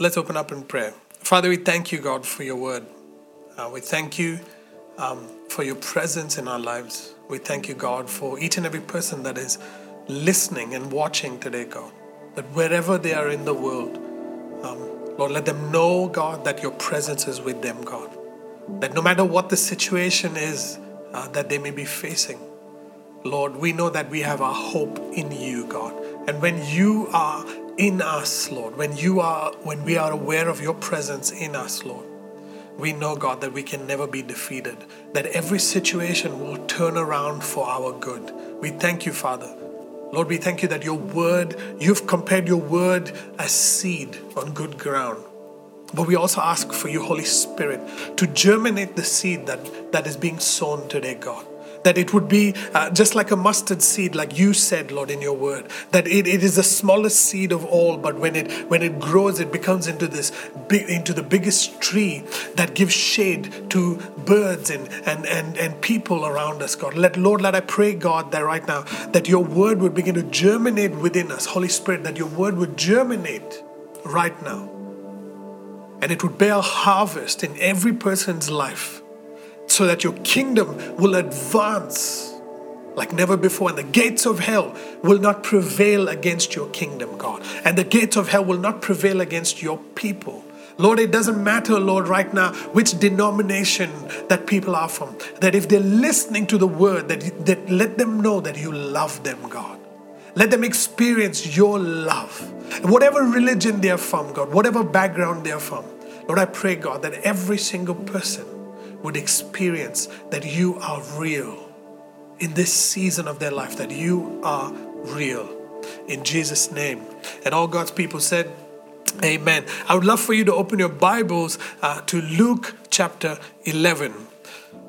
let's open up in prayer. Father, we thank you, God, for your word. Uh, we thank you um, for your presence in our lives. We thank you, God, for each and every person that is listening and watching today, God. That wherever they are in the world, um, Lord, let them know, God, that your presence is with them, God. That no matter what the situation is uh, that they may be facing, Lord, we know that we have our hope in you, God. And when you are in us, Lord, when you are when we are aware of your presence in us, Lord, we know, God, that we can never be defeated, that every situation will turn around for our good. We thank you, Father. Lord, we thank you that your word, you've compared your word as seed on good ground. But we also ask for you, Holy Spirit, to germinate the seed that, that is being sown today, God that it would be uh, just like a mustard seed like you said lord in your word that it, it is the smallest seed of all but when it when it grows it becomes into this big into the biggest tree that gives shade to birds and and and, and people around us god. Let lord let i pray god that right now that your word would begin to germinate within us holy spirit that your word would germinate right now and it would bear harvest in every person's life so that your kingdom will advance like never before. And the gates of hell will not prevail against your kingdom, God. And the gates of hell will not prevail against your people. Lord, it doesn't matter, Lord, right now which denomination that people are from. That if they're listening to the word, that, that let them know that you love them, God. Let them experience your love. Whatever religion they're from, God, whatever background they're from, Lord, I pray, God, that every single person would experience that you are real in this season of their life, that you are real. In Jesus' name. And all God's people said, Amen. I would love for you to open your Bibles uh, to Luke chapter 11.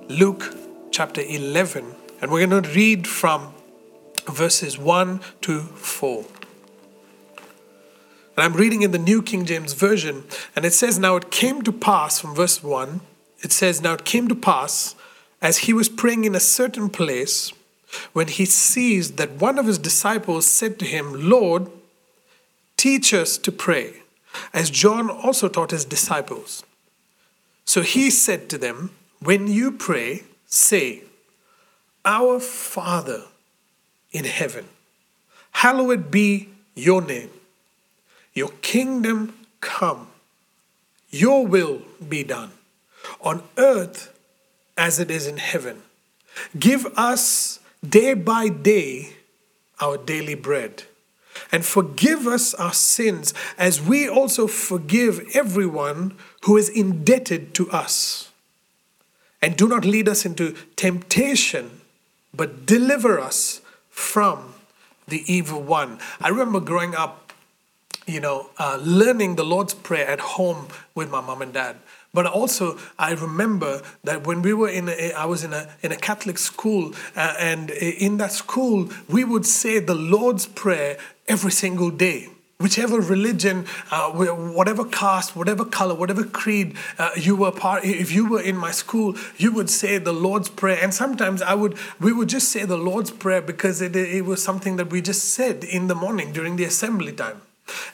Luke chapter 11. And we're going to read from verses 1 to 4. And I'm reading in the New King James Version, and it says, Now it came to pass from verse 1 it says, Now it came to pass, as he was praying in a certain place, when he sees that one of his disciples said to him, Lord, teach us to pray, as John also taught his disciples. So he said to them, When you pray, say, Our Father in heaven, hallowed be your name. Your kingdom come, your will be done on earth as it is in heaven. Give us day by day our daily bread. And forgive us our sins as we also forgive everyone who is indebted to us. And do not lead us into temptation, but deliver us from the evil one. I remember growing up, you know, uh, learning the Lord's Prayer at home with my mom and dad. But also, I remember that when we were in, a, I was in a in a Catholic school, uh, and in that school, we would say the Lord's Prayer every single day. Whichever religion, uh, whatever caste, whatever color, whatever creed uh, you were part, if you were in my school, you would say the Lord's Prayer. And sometimes I would, we would just say the Lord's Prayer because it, it was something that we just said in the morning during the assembly time.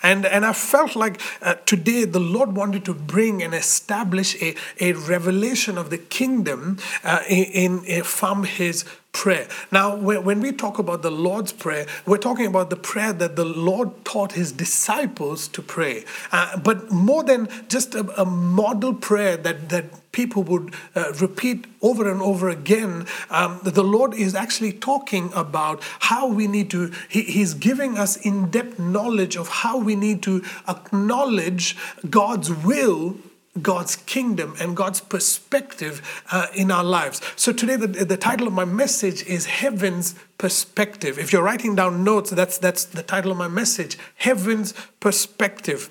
And, and I felt like uh, today the Lord wanted to bring and establish a, a revelation of the kingdom uh, in, in, from His prayer. Now, when we talk about the Lord's Prayer, we're talking about the prayer that the Lord taught his disciples to pray. Uh, but more than just a, a, model prayer that, that people would uh, repeat over and over again, um, the Lord is actually talking about how we need to, he, He's giving us in depth knowledge of how we need to acknowledge God's will God's kingdom and God's perspective uh, in our lives. So today, the, the title of my message is Heaven's Perspective. If you're writing down notes, that's, that's the title of my message Heaven's Perspective.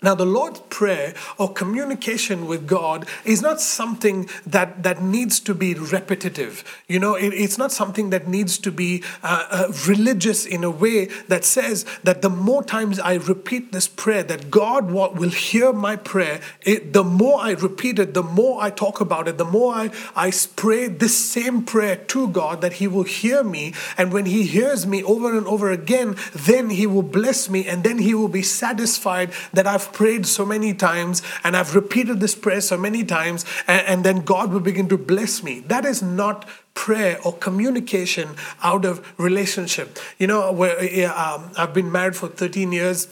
Now, the Lord's Prayer or communication with God is not something that, that needs to be repetitive. You know, it, it's not something that needs to be uh, uh, religious in a way that says that the more times I repeat this prayer, that God will hear my prayer. It, the more I repeat it, the more I talk about it, the more I, I pray this same prayer to God, that He will hear me. And when He hears me over and over again, then He will bless me and then He will be satisfied that I've I've prayed so many times and I've repeated this prayer so many times, and, and then God will begin to bless me. That is not prayer or communication out of relationship. You know, where, um, I've been married for 13 years.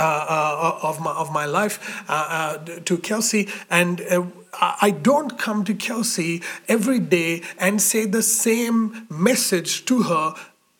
Uh, uh, of my of my life uh, uh to Kelsey, and uh, I don't come to Kelsey every day and say the same message to her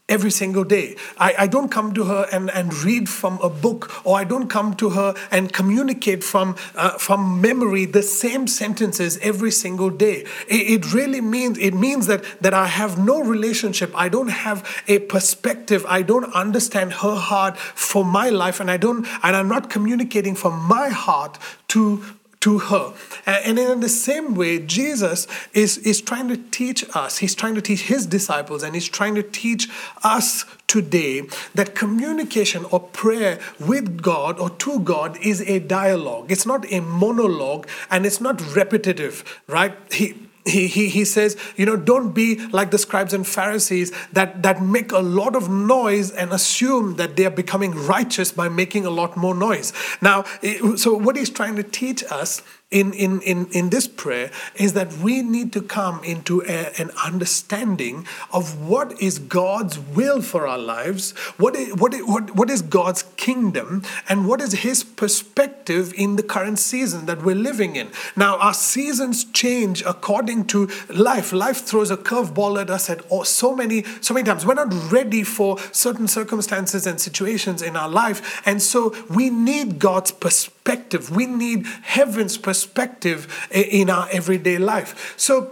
every single day. I, I don't come to her and, and read from a book, or I don't come to her and communicate from, uh, from memory the same sentences every single day. It, it really means it means that, that I have no relationship. I don't have a perspective. I don't understand her heart for my life, and I don't and I'm not communicating from my heart to to her. Uh, and in the same way, Jesus is, is trying to teach us, he's trying to teach his disciples, and he's trying to teach us today that communication or prayer with God or to God is a dialogue. It's not a monologue and it's not repetitive, right? He he, he, he says, you know, don't be like the scribes and Pharisees that, that make a lot of noise and assume that they are becoming righteous by making a lot more noise. Now, eh, so what he's trying to teach us in, in, in, in this prayer is that we need to come into a, an understanding of what is God's will for our lives, what is, what, is, what, what is God's kingdom, and what is His perspective in the current season that we're living in. Now, our seasons change according to life. Life throws a curveball at us at so many, so many times. We're not ready for certain circumstances and situations in our life, and so we need God's perspective perspective. We need heaven's perspective in our everyday life. So,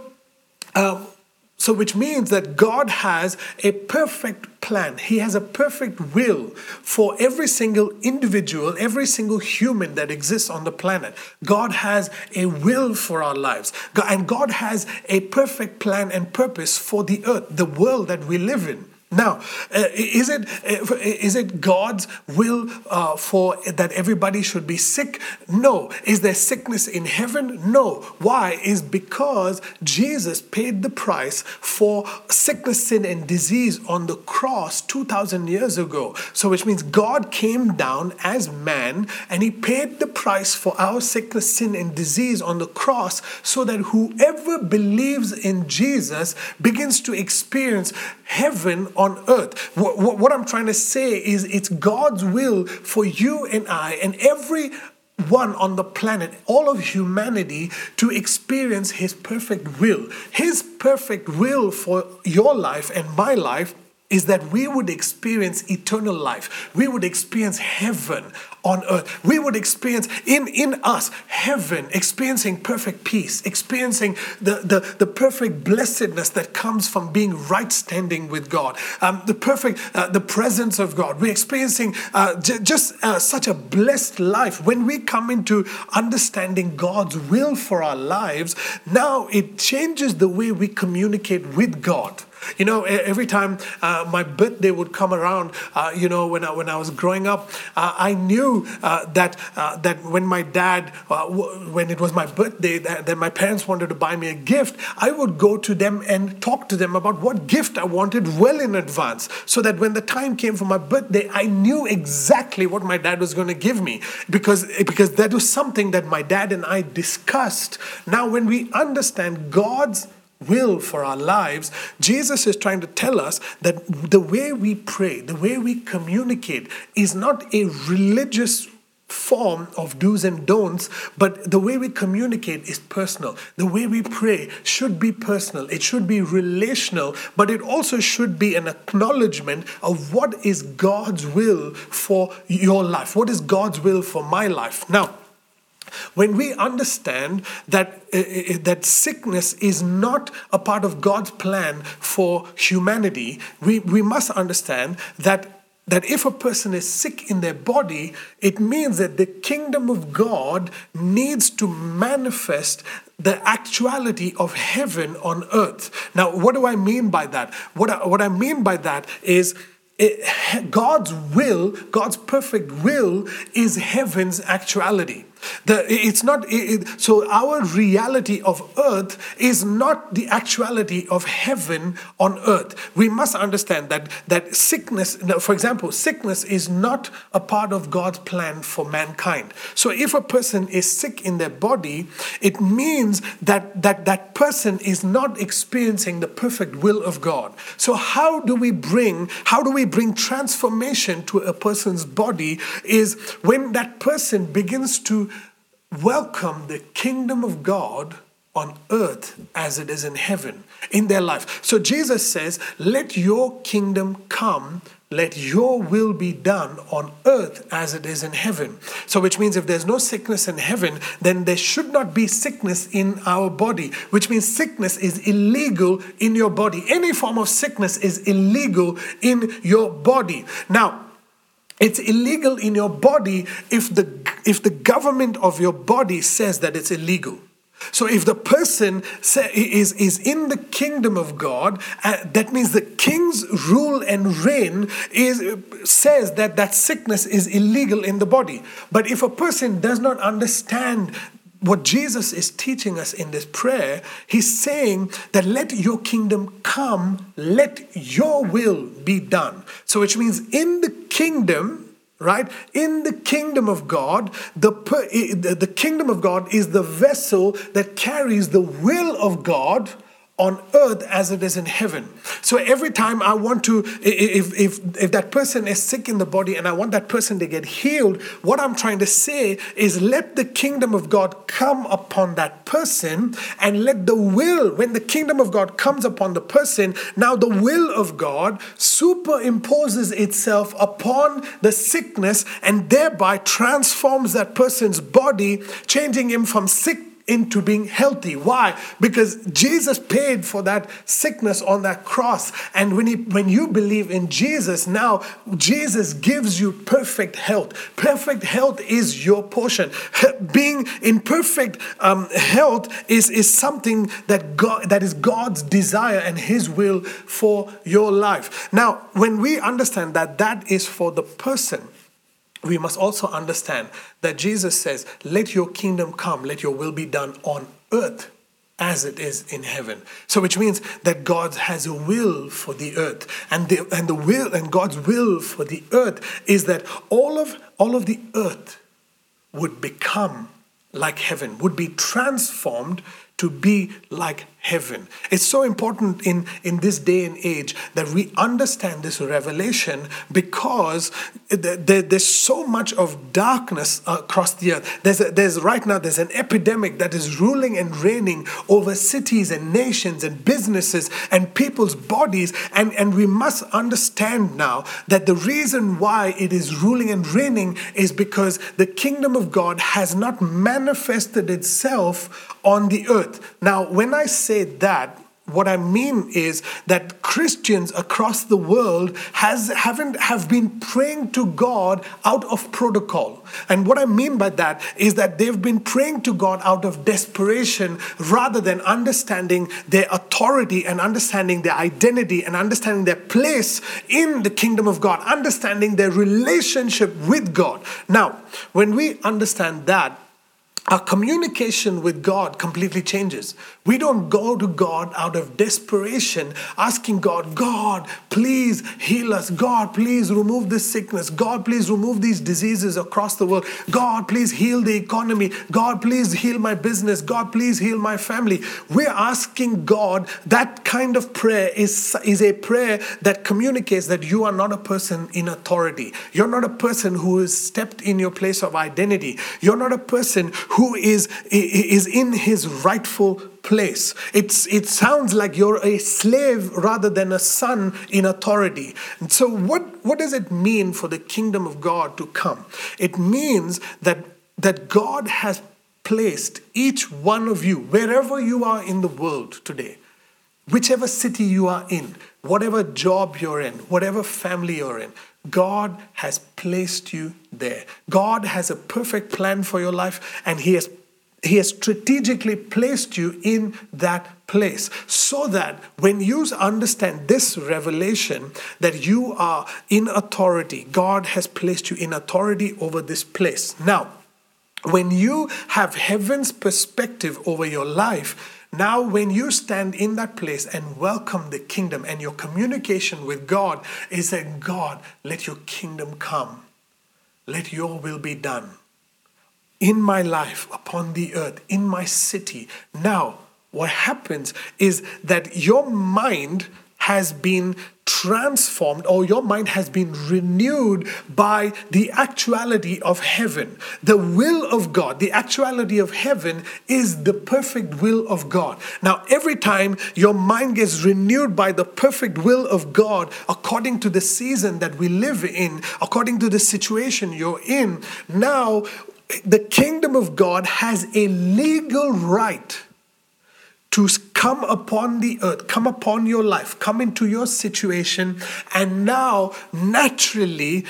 um, so, which means that God has a perfect plan. He has a perfect will for every single individual, every single human that exists on the planet. God has a will for our lives. And God has a perfect plan and purpose for the earth, the world that we live in. Now, uh, is it uh, is it God's will uh, for that everybody should be sick? No. Is there sickness in heaven? No. Why? Is because Jesus paid the price for sickness, sin, and disease on the cross two thousand years ago. So, which means God came down as man and He paid the price for our sickness, sin, and disease on the cross, so that whoever believes in Jesus begins to experience heaven on earth. What, what, I'm trying to say is it's God's will for you and I and every one on the planet, all of humanity, to experience His perfect will. His perfect will for your life and my life is that we would experience eternal life. We would experience heaven on earth. We would experience in, in us heaven, experiencing perfect peace, experiencing the, the, the perfect blessedness that comes from being right standing with God, um, the perfect, uh, the presence of God. We're experiencing uh, j- just uh, such a blessed life. When we come into understanding God's will for our lives, now it changes the way we communicate with God. You know, every time uh, my birthday would come around, uh, you know, when I, when I was growing up, uh, I knew uh, that uh, that when my dad, uh, when it was my birthday, that, that, my parents wanted to buy me a gift, I would go to them and talk to them about what gift I wanted well in advance, so that when the time came for my birthday, I knew exactly what my dad was going to give me, because because that was something that my dad and I discussed. Now, when we understand God's will for our lives, Jesus is trying to tell us that the way we pray, the way we communicate, is not a religious form of do's and don'ts, but the way we communicate is personal. The way we pray should be personal, it should be relational, but it also should be an acknowledgement of what is God's will for your life, what is God's will for my life. Now, when we understand that, uh, that sickness is not a part of God's plan for humanity, we, we must understand that that if a person is sick in their body, it means that the kingdom of God needs to manifest the actuality of heaven on earth. Now, what do I mean by that? What I, what I mean by that is it, God's will, God's perfect will, is heaven's actuality. The, it's not it, so our reality of earth is not the actuality of heaven on earth. We must understand that that sickness, for example, sickness is not a part of God's plan for mankind. So if a person is sick in their body, it means that that, that person is not experiencing the perfect will of God. So how do we bring how do we bring transformation to a person's body is when that person begins to welcome the kingdom of God on earth as it is in heaven in their life. So Jesus says, Let your kingdom come, let your will be done on earth as it is in heaven. So, which means if there's no sickness in heaven, then there should not be sickness in our body, which means sickness is illegal in your body. Any form of sickness is illegal in your body. Now, it's illegal in your body if the, if the government of your body says that it's illegal. So if the person is, is in the kingdom of God, uh, that means the king's rule and reign is, says that that sickness is illegal in the body. But if a person does not understand what Jesus is teaching us in this prayer, he's saying that let your kingdom come, let your will be done. So, which means in the kingdom, right in the kingdom of god the, the kingdom of god is the vessel that carries the will of god on earth as it is in heaven. So every time I want to, if, if, if that person is sick in the body and I want that person to get healed, what I'm trying to say is let the kingdom of God come upon that person and let the will, when the kingdom of God comes upon the person, now the will of God superimposes itself upon the sickness and thereby transforms that person's body, changing him from sick into being healthy. Why? Because Jesus paid for that sickness on that cross. And when, he, when you believe in Jesus, now Jesus gives you perfect health. Perfect health is your portion. Being in perfect um, health is, is something that, God, that is God's desire and His will for your life. Now, when we understand that that is for the person, we must also understand that Jesus says, Let your kingdom come, let your will be done on earth as it is in heaven. So which means that God has a will for the earth. And the and the will and God's will for the earth is that all of all of the earth would become like heaven, would be transformed to be like heaven. It's so important in, in this day and age that we understand this revelation because there, there's so much of darkness across the earth. There's, a, there's right now there's an epidemic that is ruling and reigning over cities and nations and businesses and people's bodies. And, and we must understand now that the reason why it is ruling and reigning is because the kingdom of God has not manifested itself on the earth. Now, when I say that, what I mean is that Christians across the world has haven't have been praying to God out of protocol. And what I mean by that is that they've been praying to God out of desperation rather than understanding their authority and understanding their identity and understanding their place in the kingdom of God, understanding their relationship with God. Now, when we understand that, our communication with God completely changes. We don't go to God out of desperation, asking God, God, please heal us. God, please remove this sickness. God, please remove these diseases across the world. God, please heal the economy. God, please heal my business. God, please heal my family. We're asking God, that kind of prayer is, is a prayer that communicates that you are not a person in authority. You're not a person who has stepped in your place of identity. You're not a person who is, is in his rightful place. It's, it sounds like you're a slave rather than a son in authority. And so, what, what does it mean for the kingdom of God to come? It means that, that God has placed each one of you, wherever you are in the world today, whichever city you are in, whatever job you're in, whatever family you're in, God has placed you there. God has a perfect plan for your life, and He has he has strategically placed you in that place so that when you understand this revelation that you are in authority, God has placed you in authority over this place. Now, when you have heaven's perspective over your life, now when you stand in that place and welcome the kingdom, and your communication with God is that God, let your kingdom come, let your will be done in my life, upon the earth, in my city. Now, what happens is that your mind has been transformed or your mind has been renewed by the actuality of heaven. The will of God, the actuality of heaven is the perfect will of God. Now, every time your mind gets renewed by the perfect will of God, according to the season that we live in, according to the situation you're in, now the kingdom of God has a legal right to come upon the earth, come upon your life, come into your situation, and now naturally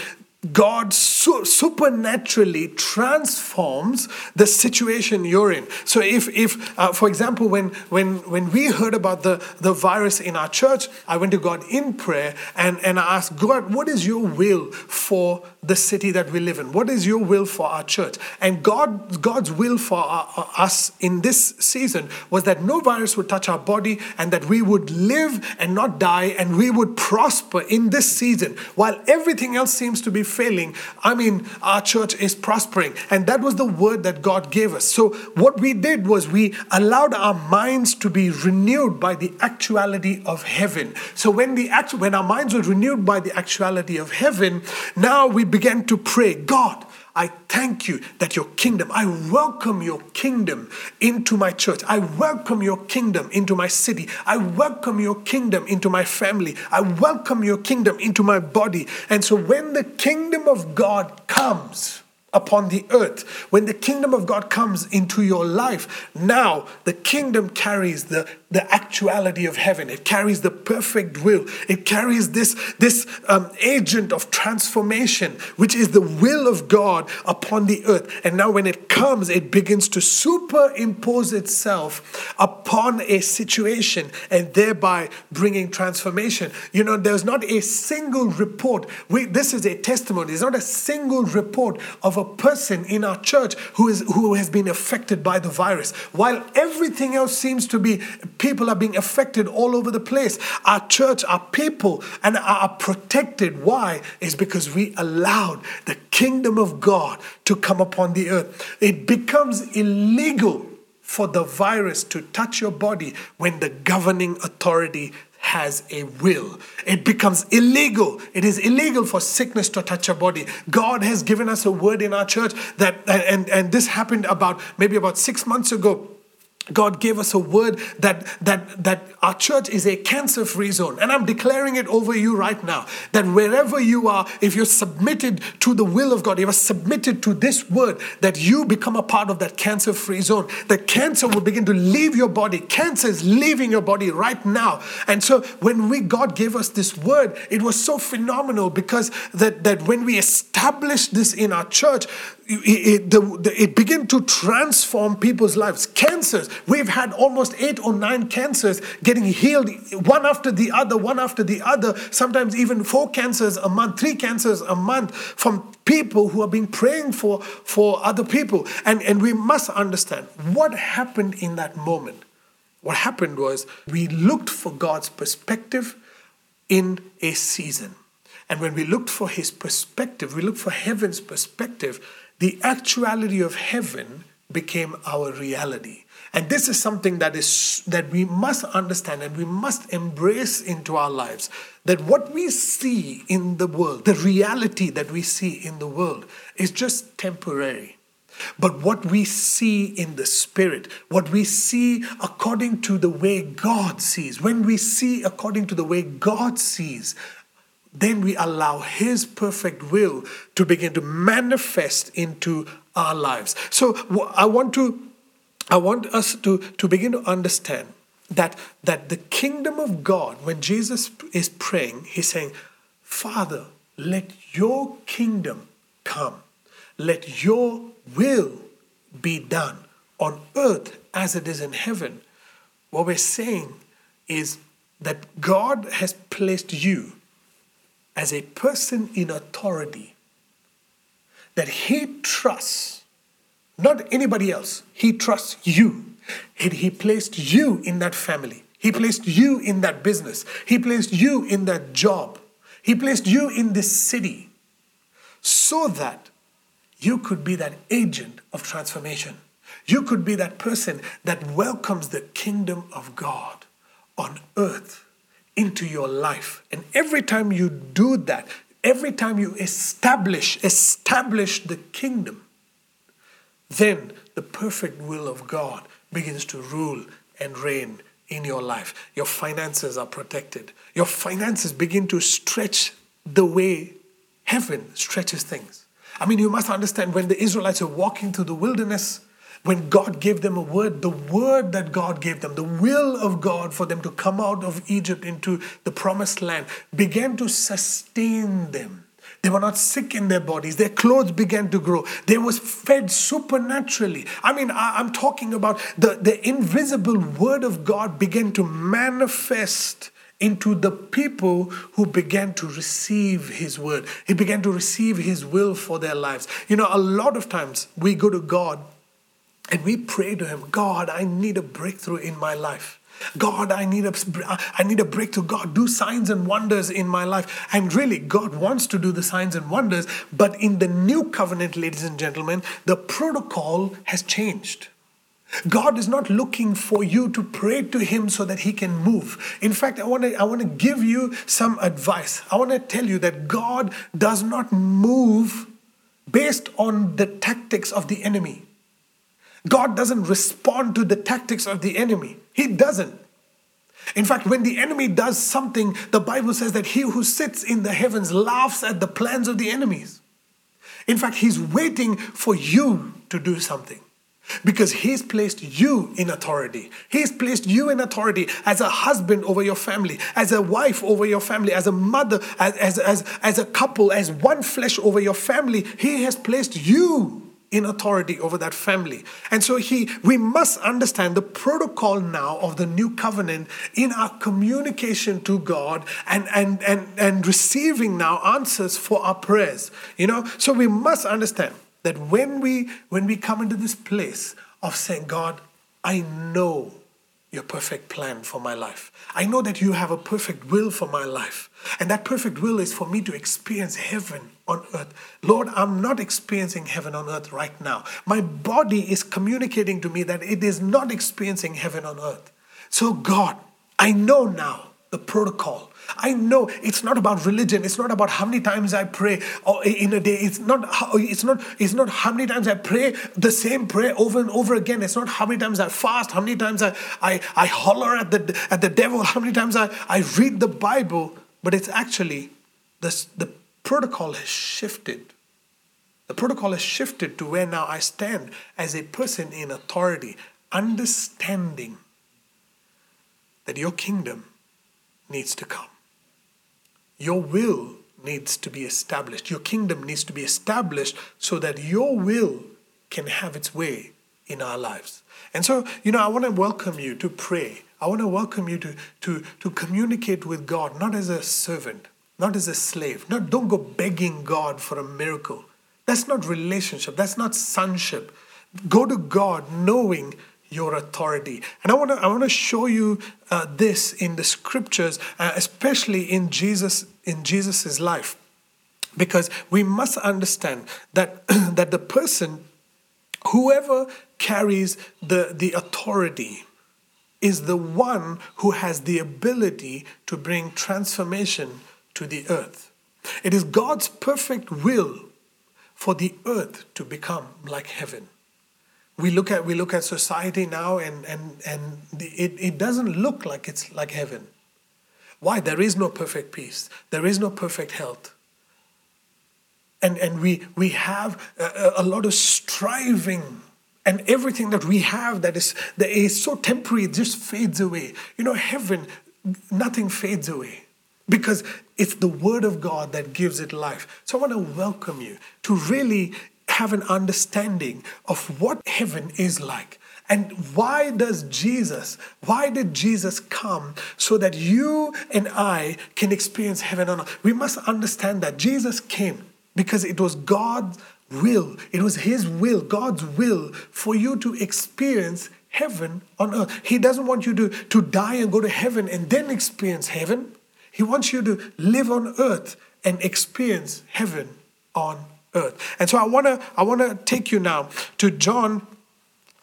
God su- supernaturally transforms the situation you're in. So, if, if uh, for example, when, when, when we heard about the, the virus in our church, I went to God in prayer and, and I asked, God, what is your will for the city that we live in? What is your will for our church? And God, God's will for our, us in this season was that no virus would touch our body and that we would live and not die and we would prosper in this season while everything else seems to be failing. I mean, our church is prospering. And that was the word that God gave us. So, what we did was we allowed our minds to be renewed by the actuality of heaven. So, when, the act- when our minds were renewed by the actuality of heaven, now we began to pray, God, I thank you that your kingdom, I welcome your kingdom into my church. I welcome your kingdom into my city. I welcome your kingdom into my family. I welcome your kingdom into my body. And so when the kingdom of God comes, upon the earth. When the kingdom of God comes into your life, now the kingdom carries the, the actuality of heaven. It carries the perfect will. It carries this, this um, agent of transformation, which is the will of God upon the earth. And now, when it comes, it begins to superimpose itself upon a situation and thereby bringing transformation. You know, there's not a single report. We, this is a testimony. There's not a single report of a person in our church who, is, who has been affected by the virus. While everything else seems to be, people are being affected all over the place. Our church, our people, and are protected. Why? Is because we allowed the kingdom of God to come upon the earth. It becomes illegal for the virus to touch your body when the governing authority has a will. It becomes illegal. It is illegal for sickness to touch your body. God has given us a word in our church that, and, and this happened about maybe about six months ago God gave us a word that, that, that our church is a cancer free zone. And I'm declaring it over you right now that wherever you are, if you're submitted to the will of God, if you're submitted to this word, that you become a part of that cancer free zone. That cancer will begin to leave your body. Cancer is leaving your body right now. And so when we God gave us this word, it was so phenomenal because that, that when we established this in our church, it, the, the, it began to transform people's lives. Cancers, we've had almost eight or nine cancers getting healed one after the other, one after the other, sometimes even four cancers a month, three cancers a month from people who have been praying for, for other people. And, and we must understand what happened in that moment. What happened was we looked for God's perspective in a season. And when we looked for his perspective, we looked for heaven's perspective, the actuality of heaven became our reality. And this is something that is that we must understand and we must embrace into our lives. That what we see in the world, the reality that we see in the world, is just temporary. But what we see in the spirit, what we see according to the way God sees, when we see according to the way God sees, then we allow His perfect will to begin to manifest into our lives. So I want to, I want us to, to begin to understand that, that the kingdom of God, when Jesus is praying, He's saying, Father, let your kingdom come. Let your will be done on earth as it is in heaven. What we're saying is that God has placed you as a person in authority that he trusts not anybody else. He trusts you. And he placed you in that family. He placed you in that business. He placed you in that job. He placed you in this city so that you could be that agent of transformation. You could be that person that welcomes the kingdom of God on earth into your life. And every time you do that, every time you establish establish the kingdom, then the perfect will of God begins to rule and reign in your life. Your finances are protected. Your finances begin to stretch the way heaven stretches things. I mean, you must understand when the Israelites were walking through the wilderness, when God gave them a word, the word that God gave them, the will of God for them to come out of Egypt into the promised land, began to sustain them. They were not sick in their bodies. Their clothes began to grow. They was fed supernaturally. I mean, I, am talking about the, the invisible word of God began to manifest into the people who began to receive his word. He began to receive his will for their lives. You know, a lot of times we go to God and we pray to him, God, I need a breakthrough in my life. God, I need a I need a breakthrough. God, do signs and wonders in my life. And really, God wants to do the signs and wonders, but in the new covenant, ladies and gentlemen, the protocol has changed. God is not looking for you to pray to Him so that He can move. In fact, I want to I want to give you some advice. I want to tell you that God does not move based on the tactics of the enemy. God doesn't respond to the tactics of the enemy. He doesn't. In fact, when the enemy does something, the Bible says that he who sits in the heavens laughs at the plans of the enemies. In fact, he's waiting for you to do something because he's placed you in authority. He's placed you in authority as a husband over your family, as a wife over your family, as a mother, as, as, as, as a couple, as one flesh over your family. He has placed you in authority over that family. And so he we must understand the protocol now of the new covenant in our communication to God and and and, and receiving now answers for our prayers. You know, so we must understand that when we when we come into this place of saying, God, I know your perfect plan for my life. I know that you have a perfect will for my life. And that perfect will is for me to experience heaven on earth. Lord, I'm not experiencing heaven on earth right now. My body is communicating to me that it is not experiencing heaven on earth. So, God, I know now the protocol. I know it's not about religion. It's not about how many times I pray oh, in a day. It's not. Oh, it's not. It's not how many times I pray the same prayer over and over again. It's not how many times I fast. How many times I I, I holler at the at the devil. How many times I I read the Bible. But it's actually the the protocol has shifted. The protocol has shifted to where now I stand as a person in authority, understanding that your kingdom needs to come. Your will needs to be established. Your kingdom needs to be established so that your will can have its way in our lives. And so, you know, I want to welcome you to pray. I want to welcome you to, to, to communicate with God, not as a servant, not as a slave. Not, don't go begging God for a miracle. That's not relationship. That's not sonship. Go to God knowing your authority. And I want to I want to show you uh, this in the scriptures, uh, especially in Jesus in Jesus's life, because we must understand that that the person, whoever carries the the authority, is the one who has the ability to bring transformation to the earth. It is God's perfect will for the earth to become like heaven. We look at we look at society now and and and the, it, it doesn't look like it's like heaven. Why? There is no perfect peace. There is no perfect health. And and we we have a, a lot of striving and everything that we have that is that is so temporary it just fades away you know heaven nothing fades away because it's the word of god that gives it life so i want to welcome you to really have an understanding of what heaven is like. And why does Jesus, why did Jesus come so that you and I can experience heaven on earth? We must understand that Jesus came because it was God's will. It was His will, God's will, for you to experience heaven on earth. He doesn't want you to, to die and go to heaven and then experience heaven. He wants you to live on earth and experience heaven on earth. And so I want to I want to take you now to John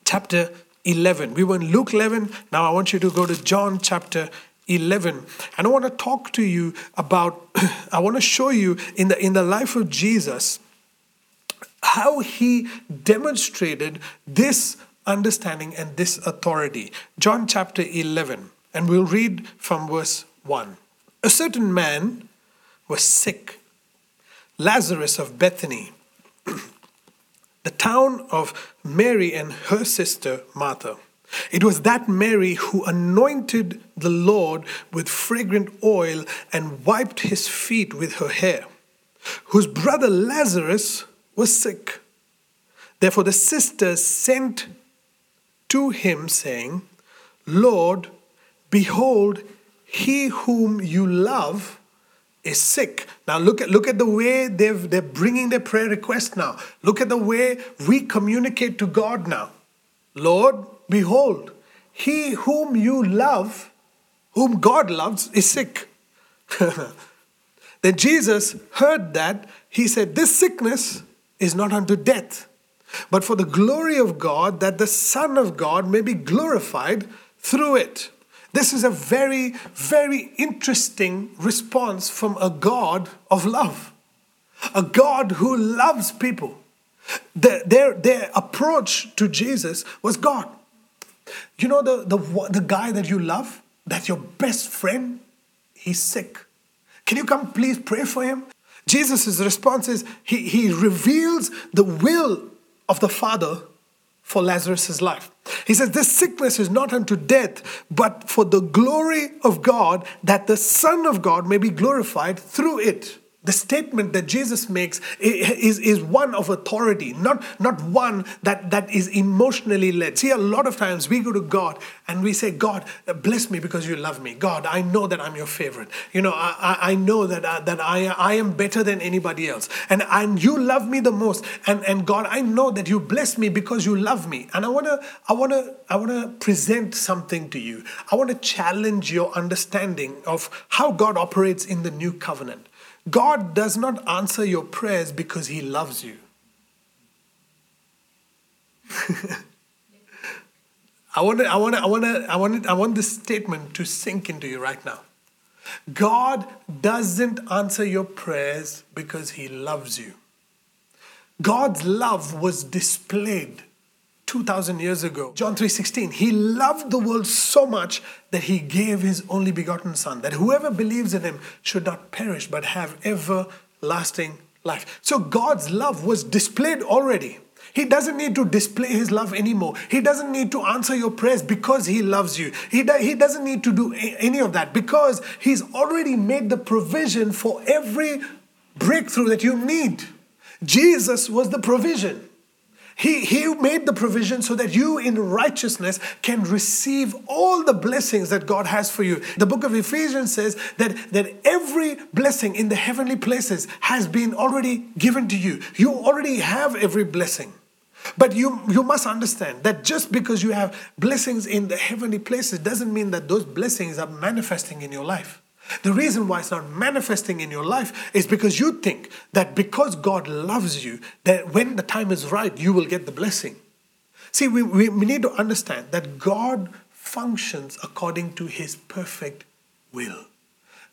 chapter 11. We were in Luke 11. Now I want you to go to John chapter 11 and i want to talk to you about i want to show you in the in the life of jesus how he demonstrated this understanding and this authority. John chapter 11 and we'll read from verse 1 a certain man was sick lazarus of bethany. The town of mary and her sister martha. It was that Mary who anointed the Lord with fragrant oil and wiped his feet with her hair, whose brother Lazarus was sick. Therefore, the sisters sent to him, saying, Lord, behold, he whom you love is sick. Now look at look at the way they've, they're bringing their prayer request now. Look at the way we communicate to God now. Lord, Behold, he whom you love, whom God loves, is sick. then Jesus heard that. He said, This sickness is not unto death, but for the glory of God, that the Son of God may be glorified through it. This is a very, very interesting response from a God of love, a God who loves people. Their, their, their approach to Jesus was God. You know the, the, the guy that you love, that's your best friend, he's sick. Can you come please pray for him? Jesus' response is he, he reveals the will of the Father for Lazarus' life. He says, This sickness is not unto death, but for the glory of God, that the Son of God may be glorified through it. The statement that Jesus makes is, is one of authority, not, not one that, that is emotionally led. See, a lot of times we go to God and we say, God, bless me because you love me. God, I know that I'm your favorite. You know, I, I know that, uh, that I, I am better than anybody else. And, and you love me the most. And, and God, I know that you bless me because you love me. And I want to I wanna, I wanna present something to you. I want to challenge your understanding of how God operates in the new covenant. God does not answer your prayers because He loves you. I want to, I want to, I want to, I want I want this statement to sink into you right now. God doesn't answer your prayers because He loves you. God's love was displayed 2000 years ago john 3:16 he loved the world so much that he gave his only begotten son that whoever believes in him should not perish but have everlasting life so god's love was displayed already he doesn't need to display his love anymore. He doesn't need to answer your prayers because he loves you. He, do, he doesn't need to do any of that because he's already made the provision for every breakthrough that you need. Jesus was the provision. He, he made the provision so that you in righteousness can receive all the blessings that God has for you. The book of Ephesians says that, that every blessing in the heavenly places has been already given to you. You already have every blessing. But you, you must understand that just because you have blessings in the heavenly places doesn't mean that those blessings are manifesting in your life. The reason why it's not manifesting in your life is because you think that because God loves you, that when the time is right, you will get the blessing. See, we, we, we need to understand that God functions according to his perfect will.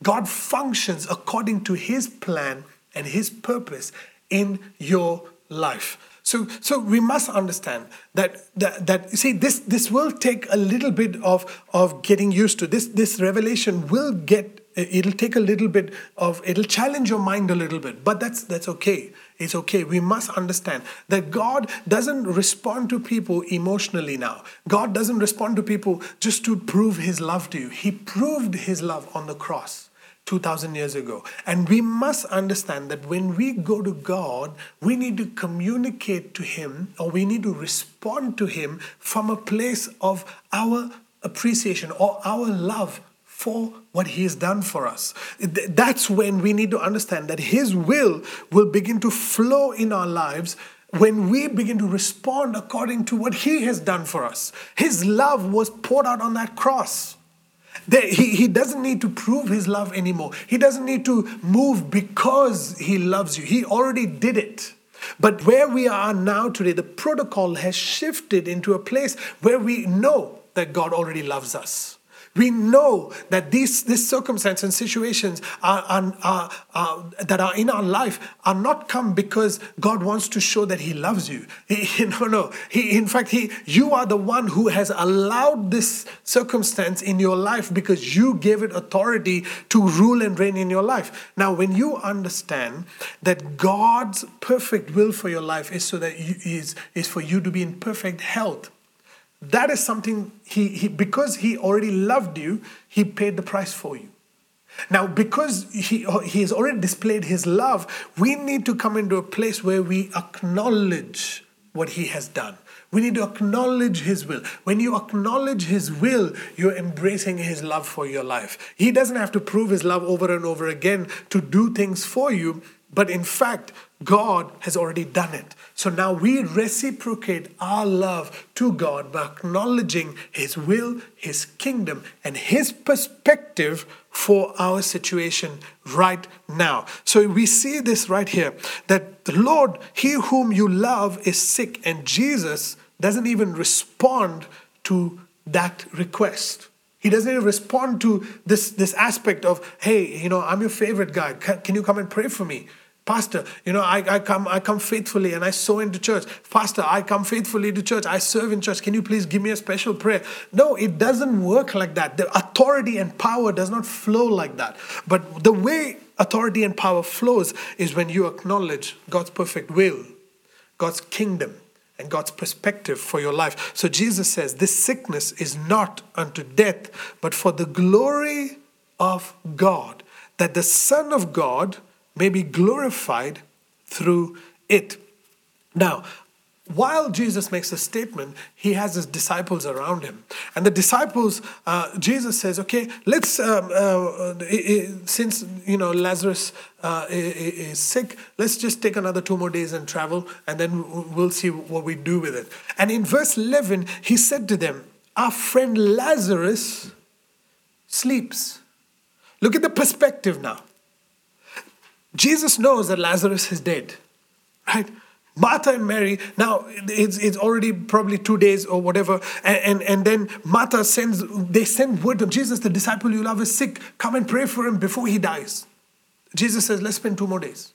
God functions according to his plan and his purpose in your life. So, so we must understand that, that, that see this, this will take a little bit of, of getting used to. This, this revelation will get it'll take a little bit of it'll challenge your mind a little bit but that's that's okay. It's okay. We must understand that god doesn't respond to people emotionally now. God doesn't respond to people just to prove his love to you. He proved his love on the cross 2000 years ago. And we must understand that when we go to god we need to communicate to him or we need to respond to him from a place of our appreciation or our love for what he has done for us. That's when we need to understand that his will will begin to flow in our lives when we begin to respond according to what he has done for us. His love was poured out on that cross. He, he doesn't need to prove his love anymore. He doesn't need to move because he loves you. He already did it. But where we are now today, the protocol has shifted into a place where we know that God already loves us. We know that these, these circumstances and situations are, are, are, are, that are in our life are not come because God wants to show that He loves you. He, no, no. He, in fact, he, you are the one who has allowed this circumstance in your life because you gave it authority to rule and reign in your life. Now, when you understand that God's perfect will for your life is so that you, is, is for you to be in perfect health that is something he, he because he already loved you, he paid the price for you. Now, because he, he has already displayed his love, we need to come into a place where we acknowledge what he has done. We need to acknowledge his will. When you acknowledge his will, you're embracing his love for your life. He doesn't have to prove his love over and over again to do things for you, but in fact, God has already done it. So now we reciprocate our love to God by acknowledging His will, His kingdom, and His perspective for our situation right now. So we see this right here that the Lord, He whom you love, is sick, and Jesus doesn't even respond to that request. He doesn't even respond to this, this aspect of, hey, you know, I'm your favorite guy. Can, can you come and pray for me? Pastor, you know, I, I come I come faithfully and I sow into church. Pastor, I come faithfully to church. I serve in church. Can you please give me a special prayer? No, it doesn't work like that. The authority and power does not flow like that. But the way authority and power flows is when you acknowledge God's perfect will, God's kingdom, and God's perspective for your life. So Jesus says, This sickness is not unto death, but for the glory of God, that the Son of God may be glorified through it. Now, while Jesus makes a statement, he has his disciples around him. And the disciples, uh, Jesus says, okay, let's, um, uh, since, you know, Lazarus uh, is sick, let's just take another two more days and travel, and then we'll see what we do with it. And in verse 11, he said to them, Our friend Lazarus sleeps. Look at the perspective now. Jesus knows that Lazarus is dead, right? Martha and Mary, now it's, it's already probably two days or whatever, and, and, and then Martha sends, they send word to Jesus, the disciple you love is sick, come and pray for him before he dies. Jesus says, let's spend two more days.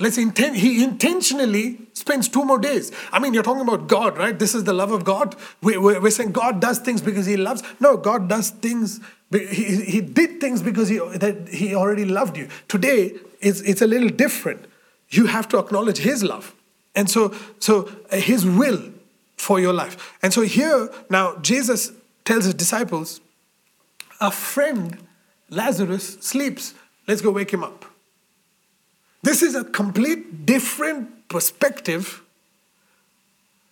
Let's inten- he intentionally spends two more days. I mean, you're talking about God, right? This is the love of God. We, we're, we're saying God does things because he loves. No, God does things he, he did things because he, that he already loved you. Today, it's, it's a little different. You have to acknowledge his love. And so, so uh, his will for your life. And so here, now, Jesus tells his disciples, a friend, Lazarus, sleeps. Let's go wake him up. This is a complete different perspective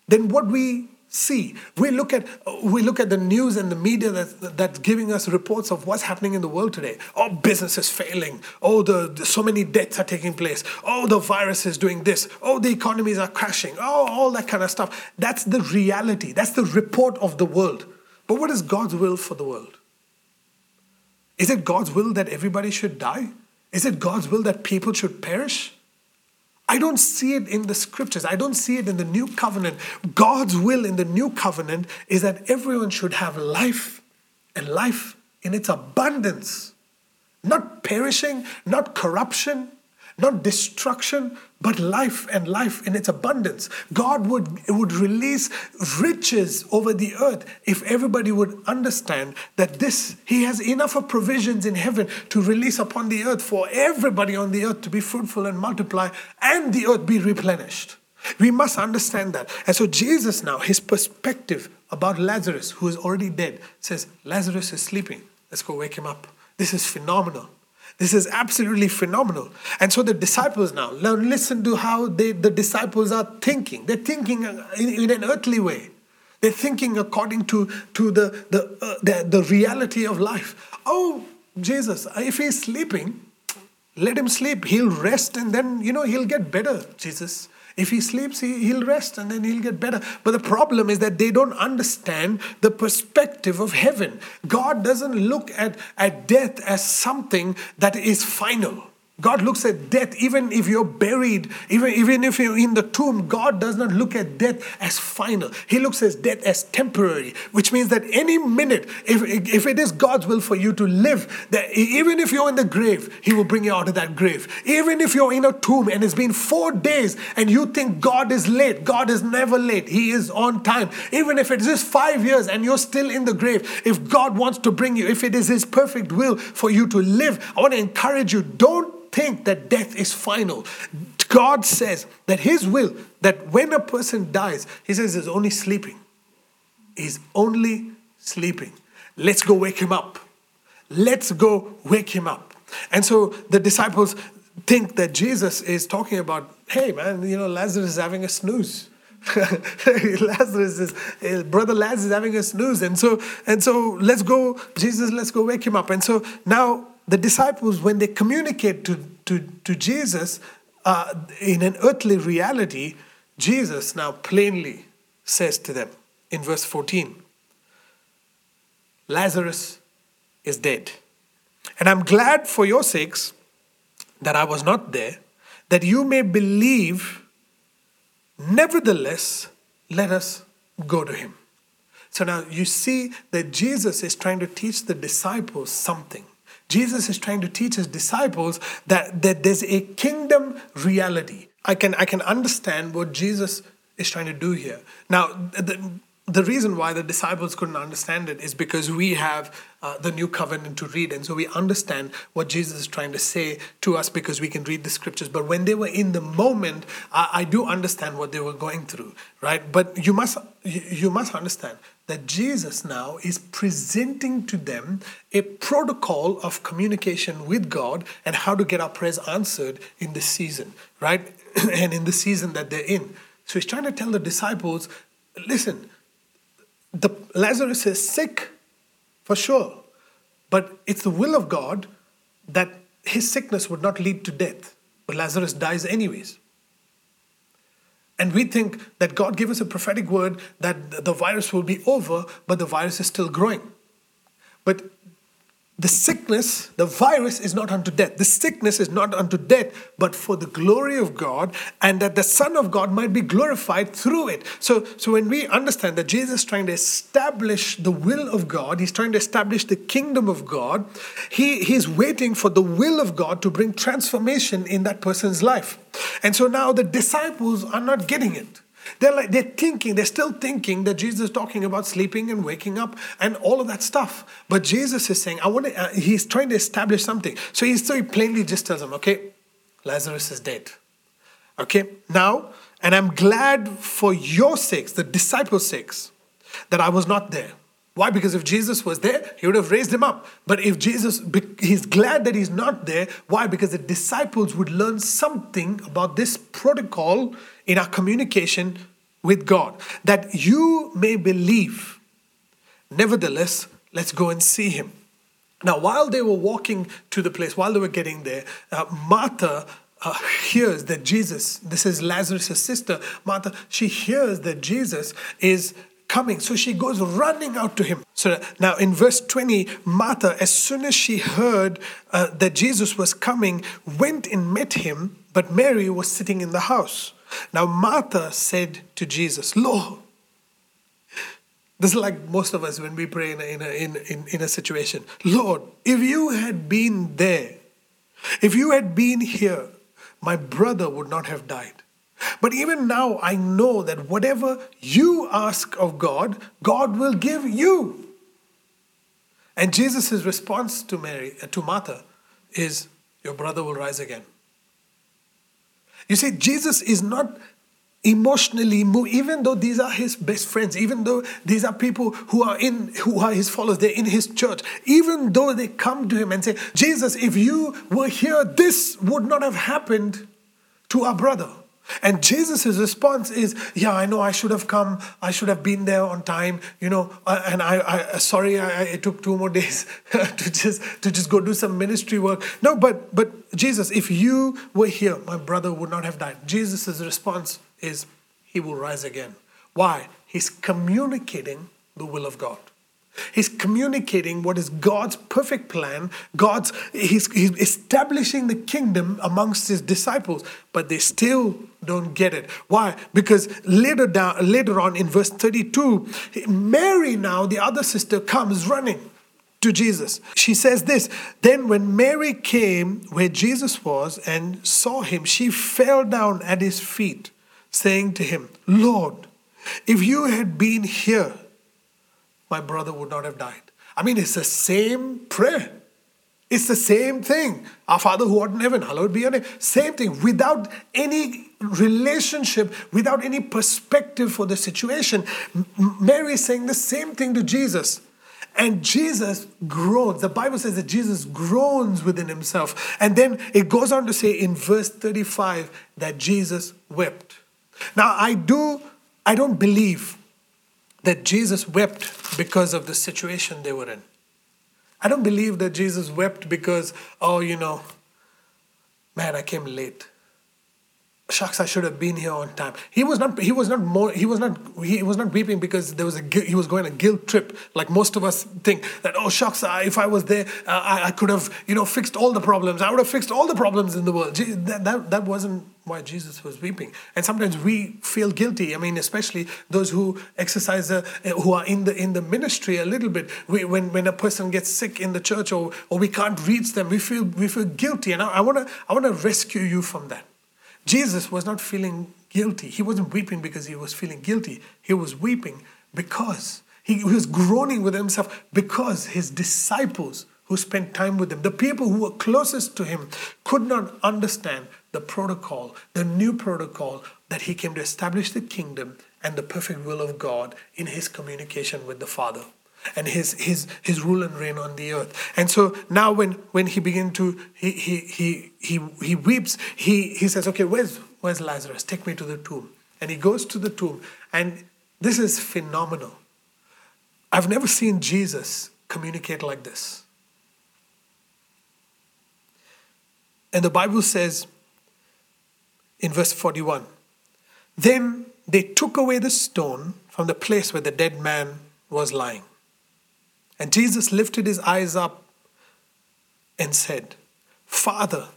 than what we see. We look at we look at the news and the media that, that's giving us reports of what's happening in the world today. Oh, business is failing. Oh, the, the, so many deaths are taking place. Oh, the virus is doing this. Oh, the economies are crashing. Oh, all that kind of stuff. That's the reality. That's the report of the world. But what is God's will for the world? Is it God's will that everybody should die? Is it God's will that people should perish? I don't see it in the scriptures. I don't see it in the new covenant. God's will in the new covenant is that everyone should have life and life in its abundance, not perishing, not corruption, not destruction, but life and life in its abundance. God would, would release riches over the earth if everybody would understand that this, He has enough of provisions in heaven to release upon the earth for everybody on the earth to be fruitful and multiply and the earth be replenished. We must understand that. And so, Jesus now, his perspective about Lazarus, who is already dead, says, Lazarus is sleeping. Let's go wake him up. This is phenomenal. This is absolutely phenomenal. And so the disciples now, now listen to how they, the disciples are thinking. They're thinking in, in an earthly way. They're thinking according to, to the, the, uh, the, the reality of life. Oh, Jesus, if he's sleeping, let him sleep. He'll rest and then, you know, he'll get better, Jesus. If he sleeps, he, he'll rest and then he'll get better. But the problem is that they don't understand the perspective of heaven. God doesn't look at, at death as something that is final. God looks at death, even if you're buried, even, even if you're in the tomb, God does not look at death as final. He looks at death as temporary, which means that any minute, if, if it is God's will for you to live, that even if you're in the grave, He will bring you out of that grave. Even if you're in a tomb and it's been four days and you think God is late, God is never late. He is on time. Even if it's just five years and you're still in the grave, if God wants to bring you, if it is His perfect will for you to live, I want to encourage you don't think that death is final. God says that His will, that when a person dies, He says he's only sleeping. He's only sleeping. Let's go wake him up. Let's go wake him up. And so the disciples think that Jesus is talking about, hey man, you know, Lazarus is having a snooze. Lazarus is eh, brother Lazarus is having a snooze, and so and so let's go, Jesus, let's go wake him up. And so now the disciples, when they communicate to, to, to Jesus uh, in an earthly reality, Jesus now plainly says to them in verse 14 Lazarus is dead. And I'm glad for your sakes that I was not there, that you may believe. Nevertheless, let us go to him. So now you see that Jesus is trying to teach the disciples something. Jesus is trying to teach his disciples that, that there's a kingdom reality. I can, I can understand what Jesus is trying to do here. Now, the, the reason why the disciples couldn't understand it is because we have uh, the new covenant to read and so we understand what jesus is trying to say to us because we can read the scriptures but when they were in the moment i, I do understand what they were going through right but you must you, you must understand that Jesus now is presenting to them a protocol of communication with God and how to get our prayers answered in this season, right? and in the season that they're in. So he's trying to tell the disciples listen, the Lazarus is sick for sure, but it's the will of God that his sickness would not lead to death. But Lazarus dies anyways. And we think that God gave us a prophetic word that the virus will be over, but the virus is still growing. But the sickness, the virus is not unto death. The sickness is not unto death, but for the glory of God, and that the Son of God might be glorified through it. So, so when we understand that Jesus is trying to establish the will of God, he's trying to establish the kingdom of God, he, he's waiting for the will of God to bring transformation in that person's life. And so now the disciples are not getting it. They're like they're thinking, they're still thinking that Jesus is talking about sleeping and waking up and all of that stuff. But Jesus is saying, I want to, uh, he's trying to establish something. So he so he plainly just tells them, okay, Lazarus is dead. Okay, now, and I'm glad for your sakes, the disciples' sakes, that I was not there. Why? Because if Jesus was there, he would have raised him up. But if Jesus, he's glad that he's not there. Why? Because the disciples would learn something about this protocol in our communication with God. That you may believe. Nevertheless, let's go and see him. Now, while they were walking to the place, while they were getting there, uh, Martha uh, hears that Jesus, this is Lazarus' sister, Martha, she hears that Jesus is coming. So she goes running out to him. So now in verse 20, Martha, as soon as she heard uh, that Jesus was coming, went and met him, but Mary was sitting in the house. Now Martha said to Jesus, Lord, this is like most of us when we pray in a, in, a, in, in, in a situation. Lord, if you had been there, if you had been here, my brother would not have died. But even now, I know that whatever you ask of God, God will give you. And Jesus' response to Mary, uh, to Martha, is, Your brother will rise again. You see, Jesus is not emotionally moved, even though these are his best friends, even though these are people who are in who are his followers, they're in his church, even though they come to him and say, Jesus, if you were here, this would not have happened to our brother. And Jesus' response is, "Yeah, I know. I should have come. I should have been there on time. You know, and I, I sorry, I, it took two more days to just to just go do some ministry work. No, but but Jesus, if you were here, my brother would not have died. Jesus' response is, He will rise again. Why? He's communicating the will of God. He's communicating what is God's perfect plan. God's he's, he's establishing the kingdom amongst his disciples, but they still don't get it. Why? Because later down, later on in verse 32, Mary now, the other sister, comes running to Jesus. She says this Then when Mary came where Jesus was and saw him, she fell down at his feet, saying to him, Lord, if you had been here, my brother would not have died. I mean, it's the same prayer. It's the same thing. Our Father who art in heaven, hallowed be your name. Same thing. Without any relationship, without any perspective for the situation, Mary is saying the same thing to Jesus. And Jesus groans. The Bible says that Jesus groans within himself. And then it goes on to say in verse 35 that Jesus wept. Now, I do, I don't believe that Jesus wept because of the situation they were in. I don't believe that Jesus wept because, oh, you know, man, I came late. Shucks, I should have been here on time. He was not. He was not more. He was not. He was not weeping because there was a. He was going a guilt trip, like most of us think that. Oh shucks, if I was there, uh, I, I could have, you know, fixed all the problems. I would have fixed all the problems in the world. That that, that wasn't why Jesus was weeping. And sometimes we feel guilty. I mean, especially those who exercise, uh, who are in the in the ministry a little bit. We, when when a person gets sick in the church or or we can't reach them, we feel we feel guilty. And I want to I want to rescue you from that. Jesus was not feeling guilty. He wasn't weeping because he was feeling guilty. He was weeping because he was groaning with himself because his disciples who spent time with him, the people who were closest to him, could not understand the protocol, the new protocol that he came to establish the kingdom and the perfect will of God in his communication with the Father and his his his rule and reign on the earth. And so now when when he began to he he he he, he weeps, he he says, Okay, where's where's Lazarus? Take me to the tomb. And he goes to the tomb, and this is phenomenal. I've never seen Jesus communicate like this. And the Bible says in verse 41 Then they took away the stone from the place where the dead man was lying. And Jesus lifted his eyes up and said, Father,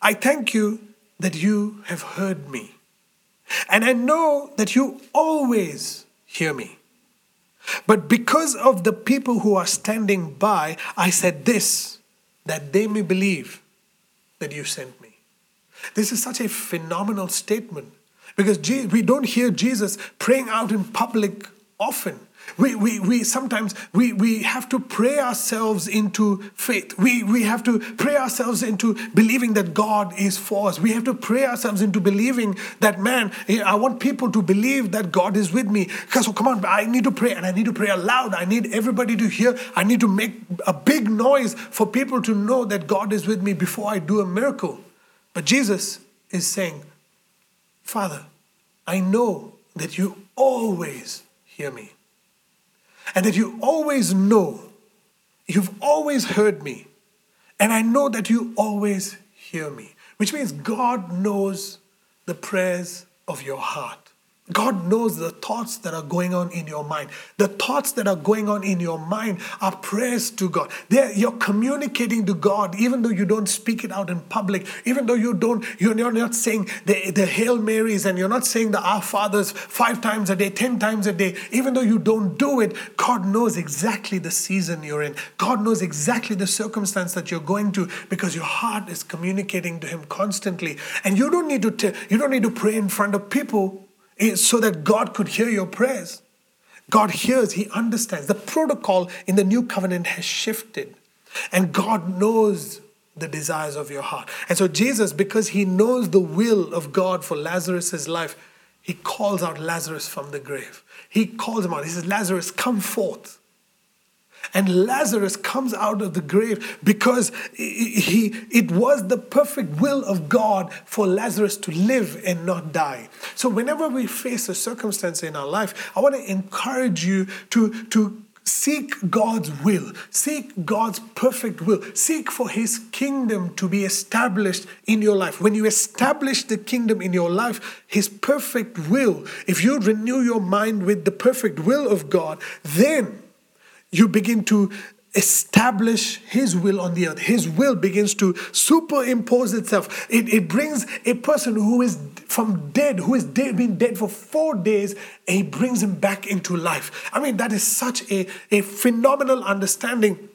I thank you that you have heard me. And I know that you always hear me. But because of the people who are standing by, I said this, that they may believe that you sent me. This is such a phenomenal statement because we don't hear Jesus praying out in public often. We, we, we sometimes we, we have to pray ourselves into faith. We, we have to pray ourselves into believing that God is for us. We have to pray ourselves into believing that, man, I want people to believe that God is with me. Because, oh, come on, I need to pray and I need to pray aloud. I need everybody to hear. I need to make a big noise for people to know that God is with me before I do a miracle. But Jesus is saying, Father, I know that you always hear me. And that you always know, you've always heard me. And I know that you always hear me. Which means God knows the prayers of your heart. God knows the thoughts that are going on in your mind. The thoughts that are going on in your mind are prayers to God. They're, you're communicating to God, even though you don't speak it out in public, even though you don't, you're not saying the, the Hail Marys and you're not saying the Our Fathers five times a day, ten times a day, even though you don't do it, God knows exactly the season you're in. God knows exactly the circumstance that you're going to because your heart is communicating to Him constantly. And you don't need to, t- you don't need to pray in front of people so that God could hear your prayers. God hears, He understands. The protocol in the new covenant has shifted, and God knows the desires of your heart. And so, Jesus, because He knows the will of God for Lazarus' life, He calls out Lazarus from the grave. He calls him out. He says, Lazarus, come forth. And Lazarus comes out of the grave because he, it was the perfect will of God for Lazarus to live and not die. So, whenever we face a circumstance in our life, I want to encourage you to, to Seek God's will. Seek God's perfect will. Seek for His kingdom to be established in your life. When you establish the kingdom in your life, His perfect will, if you renew your mind with the perfect will of God, then you begin to establish his will on the earth. His will begins to superimpose itself. It, it brings a person who is from dead, who has dead, been dead for four days, and he brings him back into life. I mean, that is such a, a phenomenal understanding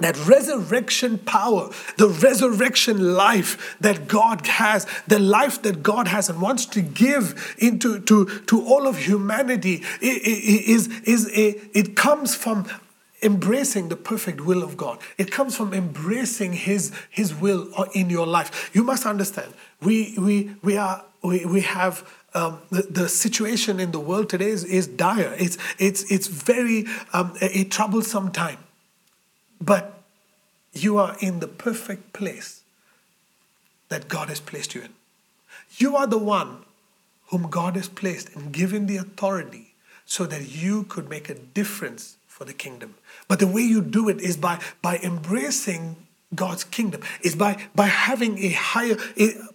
that resurrection power, the resurrection life that God has, the life that God has and wants to give into to, to all of humanity is, is a it comes from embracing the perfect will of God. It comes from embracing His, His will in your life. You must understand, we, we, we, are, we, we have um, the, the situation in the world today is, is dire. It's, it's, it's very um, a, a troublesome time. But you are in the perfect place that God has placed you in. You are the one whom God has placed and given the authority so that you could make a difference for the kingdom. But the way you do it is by, by embracing God's kingdom. Is by, by having a higher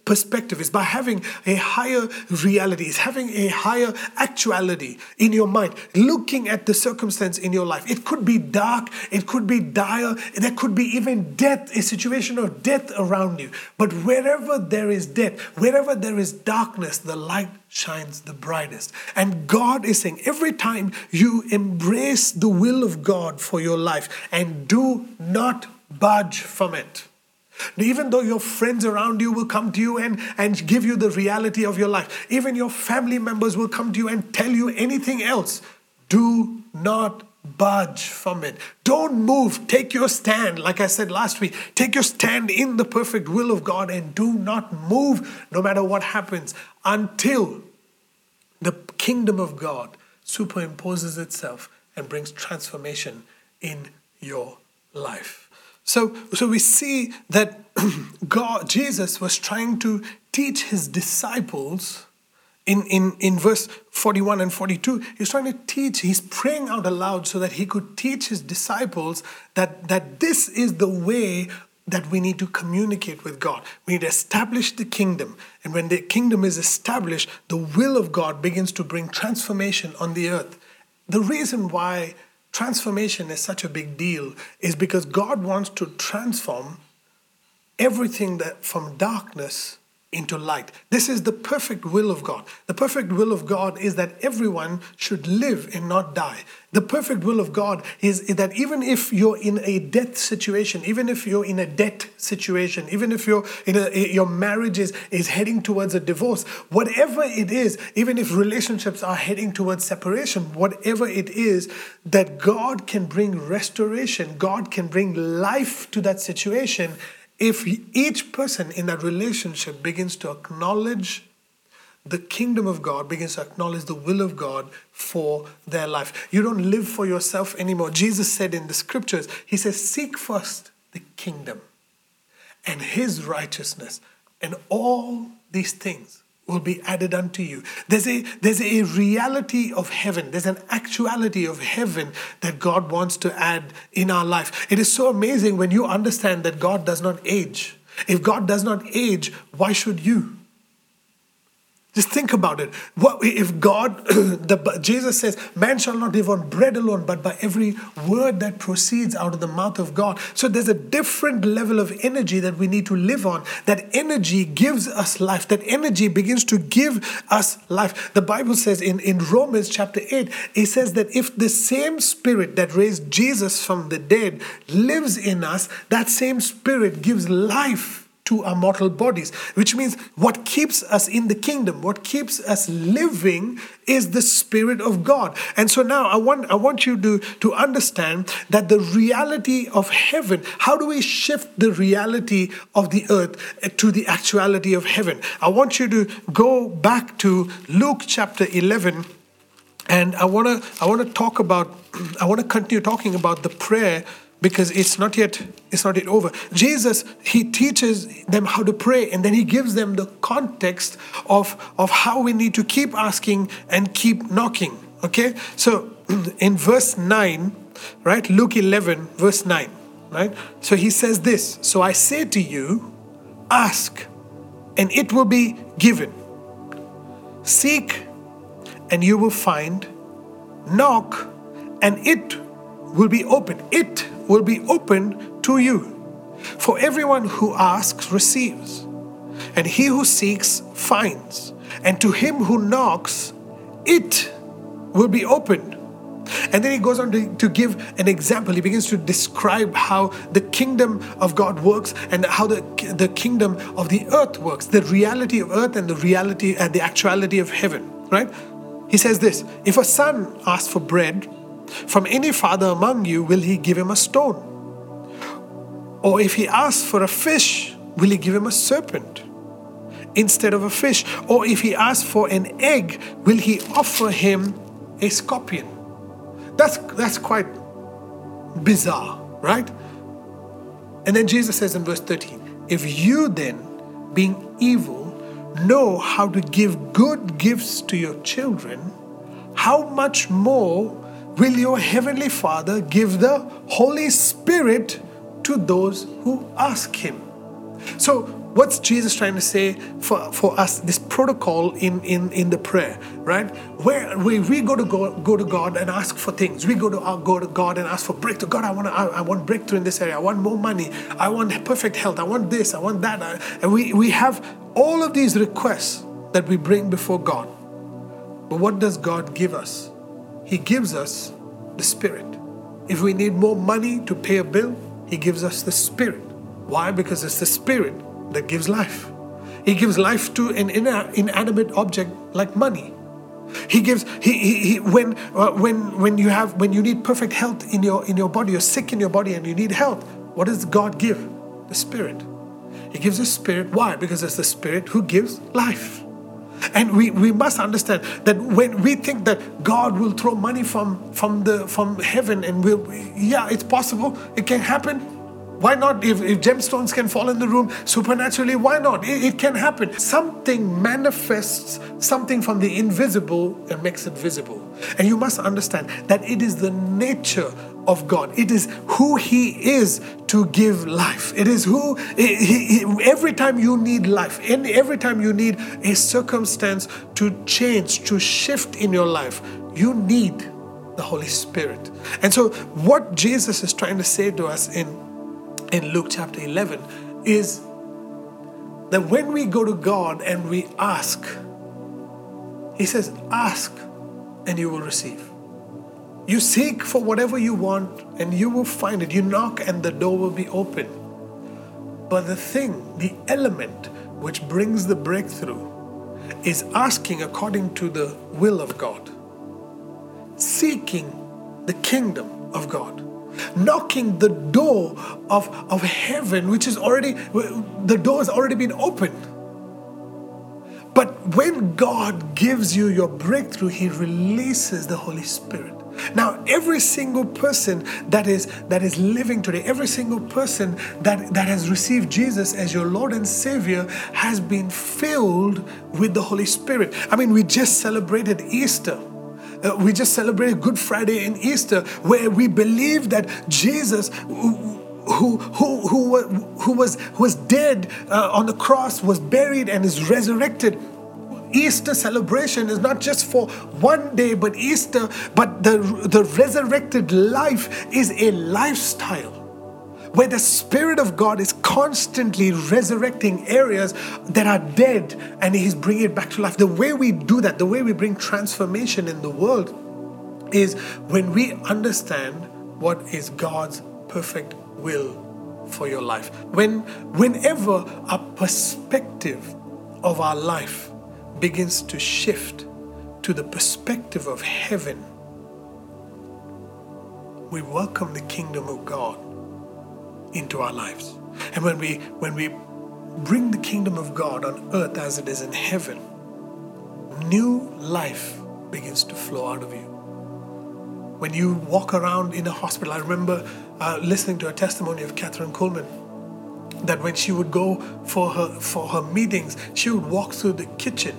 perspective. Is by having a higher reality. Is having a higher actuality in your mind. Looking at the circumstance in your life. It could be dark. It could be dire. There could be even death, a situation of death around you. But wherever there is death, wherever there is darkness, the light shines the brightest. And God is saying every time you embrace the will of God for your life and do not budge from it. Even though your friends around you will come to you and, and give you the reality of your life, even your family members will come to you and tell you anything else, do not budge from it. Don't move. Take your stand. Like I said last week, take your stand in the perfect will of God and do not move no matter what happens until the kingdom of God superimposes itself and brings transformation in your life. So, so we see that God, Jesus was trying to teach his disciples in, in, in verse 41 and 42. He's trying to teach, he's praying out aloud so that he could teach his disciples that, that this is the way that we need to communicate with God. We need to establish the kingdom. And when the kingdom is established, the will of God begins to bring transformation on the earth. The reason why transformation is such a big deal is because God wants to transform everything that from darkness into light. This is the perfect will of God. The perfect will of God is that everyone should live and not die. The perfect will of God is that even if you're in a death situation, even if you're in a debt situation, even if you're in a, your marriage is, is heading towards a divorce, whatever it is, even if relationships are heading towards separation, whatever it is, that God can bring restoration, God can bring life to that situation if each person in that relationship begins to acknowledge the kingdom of God, begins to acknowledge the will of God for their life. You don't live for yourself anymore. Jesus said in the scriptures, He says, Seek first the kingdom and His righteousness, and all these things will be added unto you. There's a, there's a reality of heaven, there's an actuality of heaven that God wants to add in our life. It is so amazing when you understand that God does not age. If God does not age, why should you? Just think about it. What if God, the, Jesus says, man shall not live on bread alone, but by every word that proceeds out of the mouth of God. So there's a different level of energy that we need to live on. That energy gives us life. That energy begins to give us life. The Bible says in, in Romans chapter 8, it says that if the same spirit that raised Jesus from the dead lives in us, that same spirit gives life to our mortal bodies, which means what keeps us in the kingdom, what keeps us living is the Spirit of God. And so now I want, I want you to, to understand that the reality of heaven, how do we shift the reality of the earth to the actuality of heaven? I want you to go back to Luke chapter 11 And I want to I want to talk about I want to continue talking about the prayer because it's not yet it's not yet over. Jesus he teaches them how to pray and then he gives them the context of of how we need to keep asking and keep knocking. Okay? So in verse 9, right? Luke 11 verse 9, right? So he says this, so I say to you, ask and it will be given. Seek and you will find. Knock and it will be open. It will be open to you. For everyone who asks receives, and he who seeks finds, and to him who knocks, it will be opened. And then he goes on to, to give an example. He begins to describe how the kingdom of God works and how the, the kingdom of the earth works, the reality of earth and the reality and the actuality of heaven, right? He says this If a son asks for bread from any father among you, will he give him a stone? Or if he asks for a fish, will he give him a serpent instead of a fish? Or if he asks for an egg, will he offer him a scorpion? That's, that's quite bizarre, right? And then Jesus says in verse 13, If you then, being evil, know how to give good gifts to your children, how much more will your heavenly Father give the Holy Spirit to those who ask Him? So, what's Jesus trying to say for, for us, this protocol in, in, in the prayer, right? Where, where we go to go, go to God and ask for things. We go to uh, go to God and ask for breakthrough. God, I want I, I want breakthrough in this area. I want more money. I want perfect health. I want this. I want that. And we, we have all of these requests that we bring before God. But what does God give us? He gives us the Spirit. If we need more money to pay a bill, He gives us the Spirit. Why? Because it's the Spirit that gives life. He gives life to an inanimate object like money. He gives he, he, he when uh, when when you have when you need perfect health in your in your body, you're sick in your body and you need health. What does God give? The Spirit. He gives the Spirit. Why? Because it's the Spirit who gives life. And we, we must understand that when we think that God will throw money from, from, the, from heaven and we'll, yeah, it's possible, it can happen. Why not? If, if gemstones can fall in the room supernaturally, why not? It, it can happen. Something manifests something from the invisible and makes it visible. And you must understand that it is the nature of God. It is who He is to give life. It is who, he, he, every time you need life, and every time you need a circumstance to change, to shift in your life, you need the Holy Spirit. And so, what Jesus is trying to say to us in in Luke chapter 11 is that when we go to God and we ask, He says, Ask and you will receive. You seek for whatever you want and you will find it. You knock and the door will be open. But the thing, the element which brings the breakthrough is asking according to the will of God, seeking the kingdom of God knocking the door of, of heaven, which is already, the door has already been opened. But when God gives you your breakthrough, He releases the Holy Spirit. Now, every single person that is that is living today, every single person that, that has received Jesus as your Lord and Savior has been filled with the Holy Spirit. I mean, we just celebrated Easter. Uh, we just celebrated Good Friday and Easter, where we believe that Jesus, who, who, who, who, was, who was dead uh, on the cross, was buried, and is resurrected. Easter celebration is not just for one day, but Easter, but the, the resurrected life is a lifestyle where the Spirit of God is constantly resurrecting areas that are dead and He's bringing it back to life. The way we do that, the way we bring transformation in the world, is when we understand what is God's perfect will for your life. When whenever our perspective of our life begins to shift to the perspective of heaven, we welcome the kingdom of God into our lives. And when we when we bring the kingdom of God on earth as it is in heaven, new life begins to flow out of you. When you walk around in a hospital, I remember uh, listening to a testimony of Kathryn Kuhlman that when she would go for her for her meetings, she would walk through the kitchen,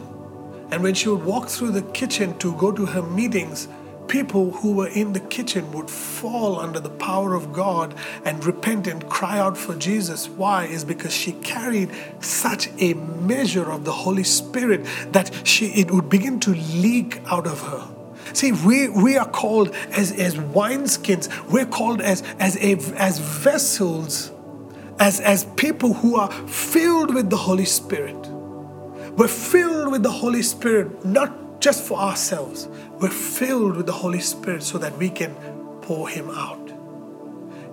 and when she would walk through the kitchen to go to her meetings, people who were in the kitchen would fall under the power of God and repent and cry out for Jesus. Why? Is because she carried such a measure of the Holy Spirit that she it would begin to leak out of her. See, we, we are called as, as wineskins, we're called as, as, a, as vessels, as, as people who are filled with the Holy Spirit. We're filled with the Holy Spirit, not just for ourselves, we're filled with the Holy Spirit so that we can pour Him out.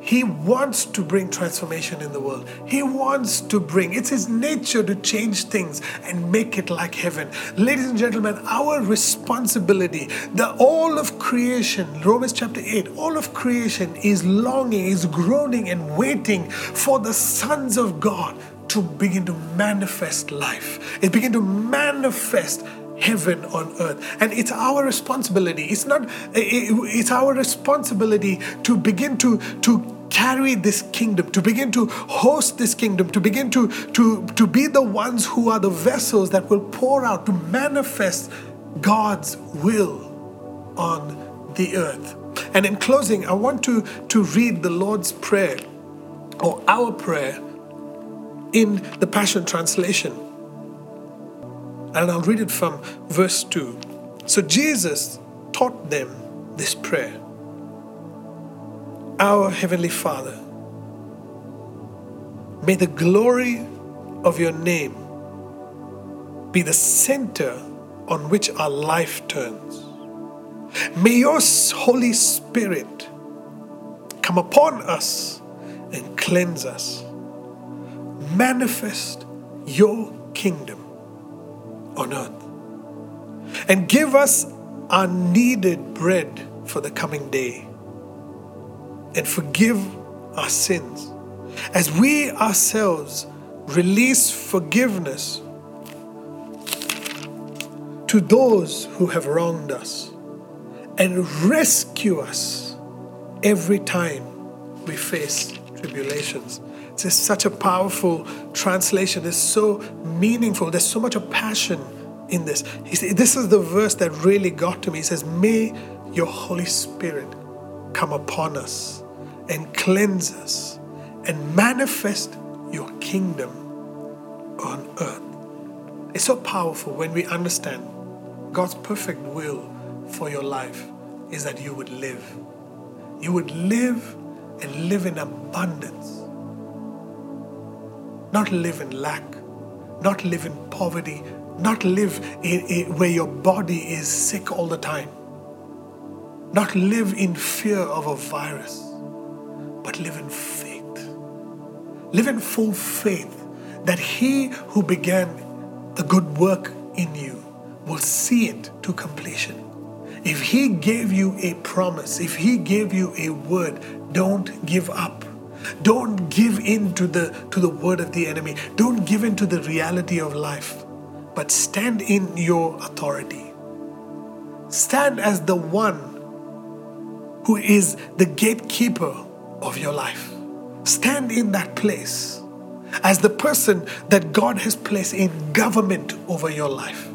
He wants to bring transformation in the world. He wants to bring, it's His nature to change things and make it like heaven. Ladies and gentlemen, our responsibility, the all of creation, Romans chapter 8, all of creation is longing, is groaning and waiting for the sons of God to begin to manifest life. It begin to manifest heaven on earth. And it's our responsibility. It's not it's our responsibility to begin to to carry this kingdom to begin to host this kingdom to begin to to to be the ones who are the vessels that will pour out to manifest God's will on the earth. And in closing i want to to read the lord's prayer or our prayer in the passion translation and I'll read it from verse 2. So Jesus taught them this prayer Our Heavenly Father, may the glory of your name be the center on which our life turns. May your Holy Spirit come upon us and cleanse us. Manifest your kingdom on earth. And give us our needed bread for the coming day. And forgive our sins as we ourselves release forgiveness to those who have wronged us and rescue us every time we face tribulations. It's just such a powerful translation. It's so meaningful. There's so much of passion in this. He said, this is the verse that really got to me. He says, May your Holy Spirit come upon us and cleanse us and manifest your kingdom on earth. It's so powerful when we understand God's perfect will for your life is that you would live. You would live and live in abundance not live in lack, not live in poverty, not live in, in, where your body is sick all the time, not live in fear of a virus, but live in faith. Live in full faith that He who began the good work in you will see it to completion. If He gave you a promise, if He gave you a word, don't give up. Don't give in to the, to the word of the enemy. Don't give in to the reality of life, but stand in your authority. Stand as the one who is the gatekeeper of your life. Stand in that place as the person that God has placed in government over your life.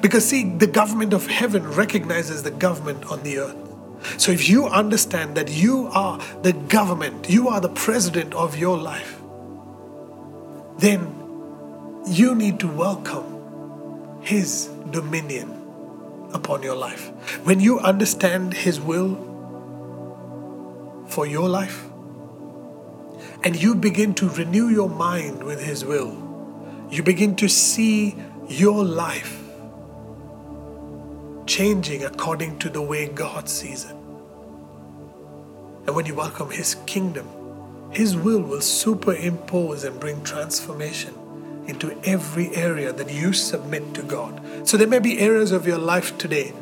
Because, see, the government of heaven recognizes the government on the earth. So if you understand that you are the government, you are the president of your life, then you need to welcome His dominion upon your life. When you understand His will for your life, and you begin to renew your mind with His will, you begin to see your life changing according to the way God sees it. And when you welcome His kingdom, His will will superimpose and bring transformation into every area that you submit to God. So there may be areas of your life today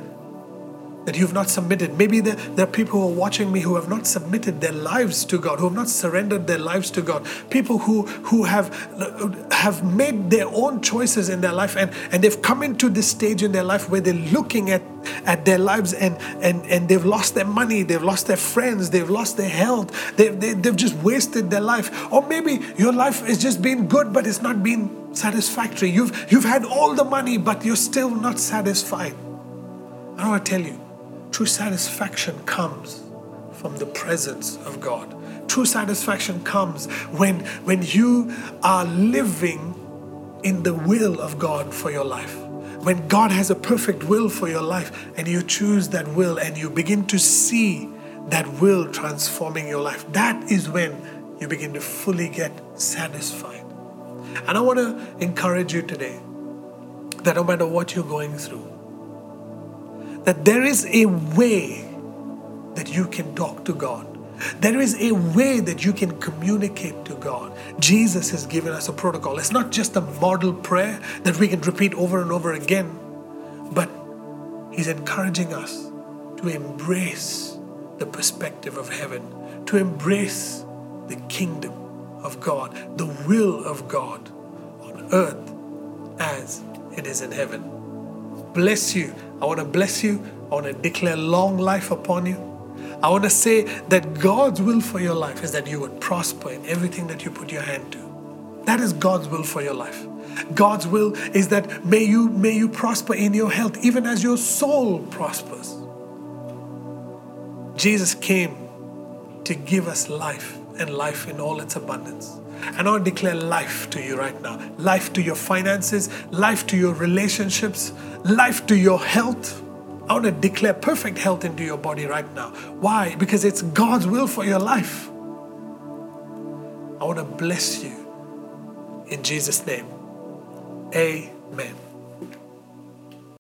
that you've not submitted. Maybe there, there are people who are watching me who have not submitted their lives to God, who have not surrendered their lives to God. People who who have have made their own choices in their life and, and they've come into this stage in their life where they're looking at, at their lives and, and, and they've lost their money, they've lost their friends, they've lost their health, they've, they, they've just wasted their life. Or maybe your life has just been good, but it's not been satisfactory. You've, you've had all the money, but you're still not satisfied. I don't want to tell you, true satisfaction comes from the presence of God. True satisfaction comes when, when you are living in the will of God for your life. When God has a perfect will for your life and you choose that will and you begin to see that will transforming your life, that is when you begin to fully get satisfied. And I want to encourage you today that no matter what you're going through, that there is a way that you can talk to God. There is a way that you can communicate to God. Jesus has given us a protocol. It's not just a model prayer that we can repeat over and over again, but He's encouraging us to embrace the perspective of heaven, to embrace the kingdom of God, the will of God on earth as it is in heaven. Bless you. I want to bless you. I want to declare long life upon you. I want to say that God's will for your life is that you would prosper in everything that you put your hand to. That is God's will for your life. God's will is that may you may you prosper in your health even as your soul prospers. Jesus came to give us life and life in all its abundance. And I want to declare life to you right now life to your finances, life to your relationships, life to your health. I want to declare perfect health into your body right now. Why? Because it's God's will for your life. I want to bless you in Jesus' name. Amen.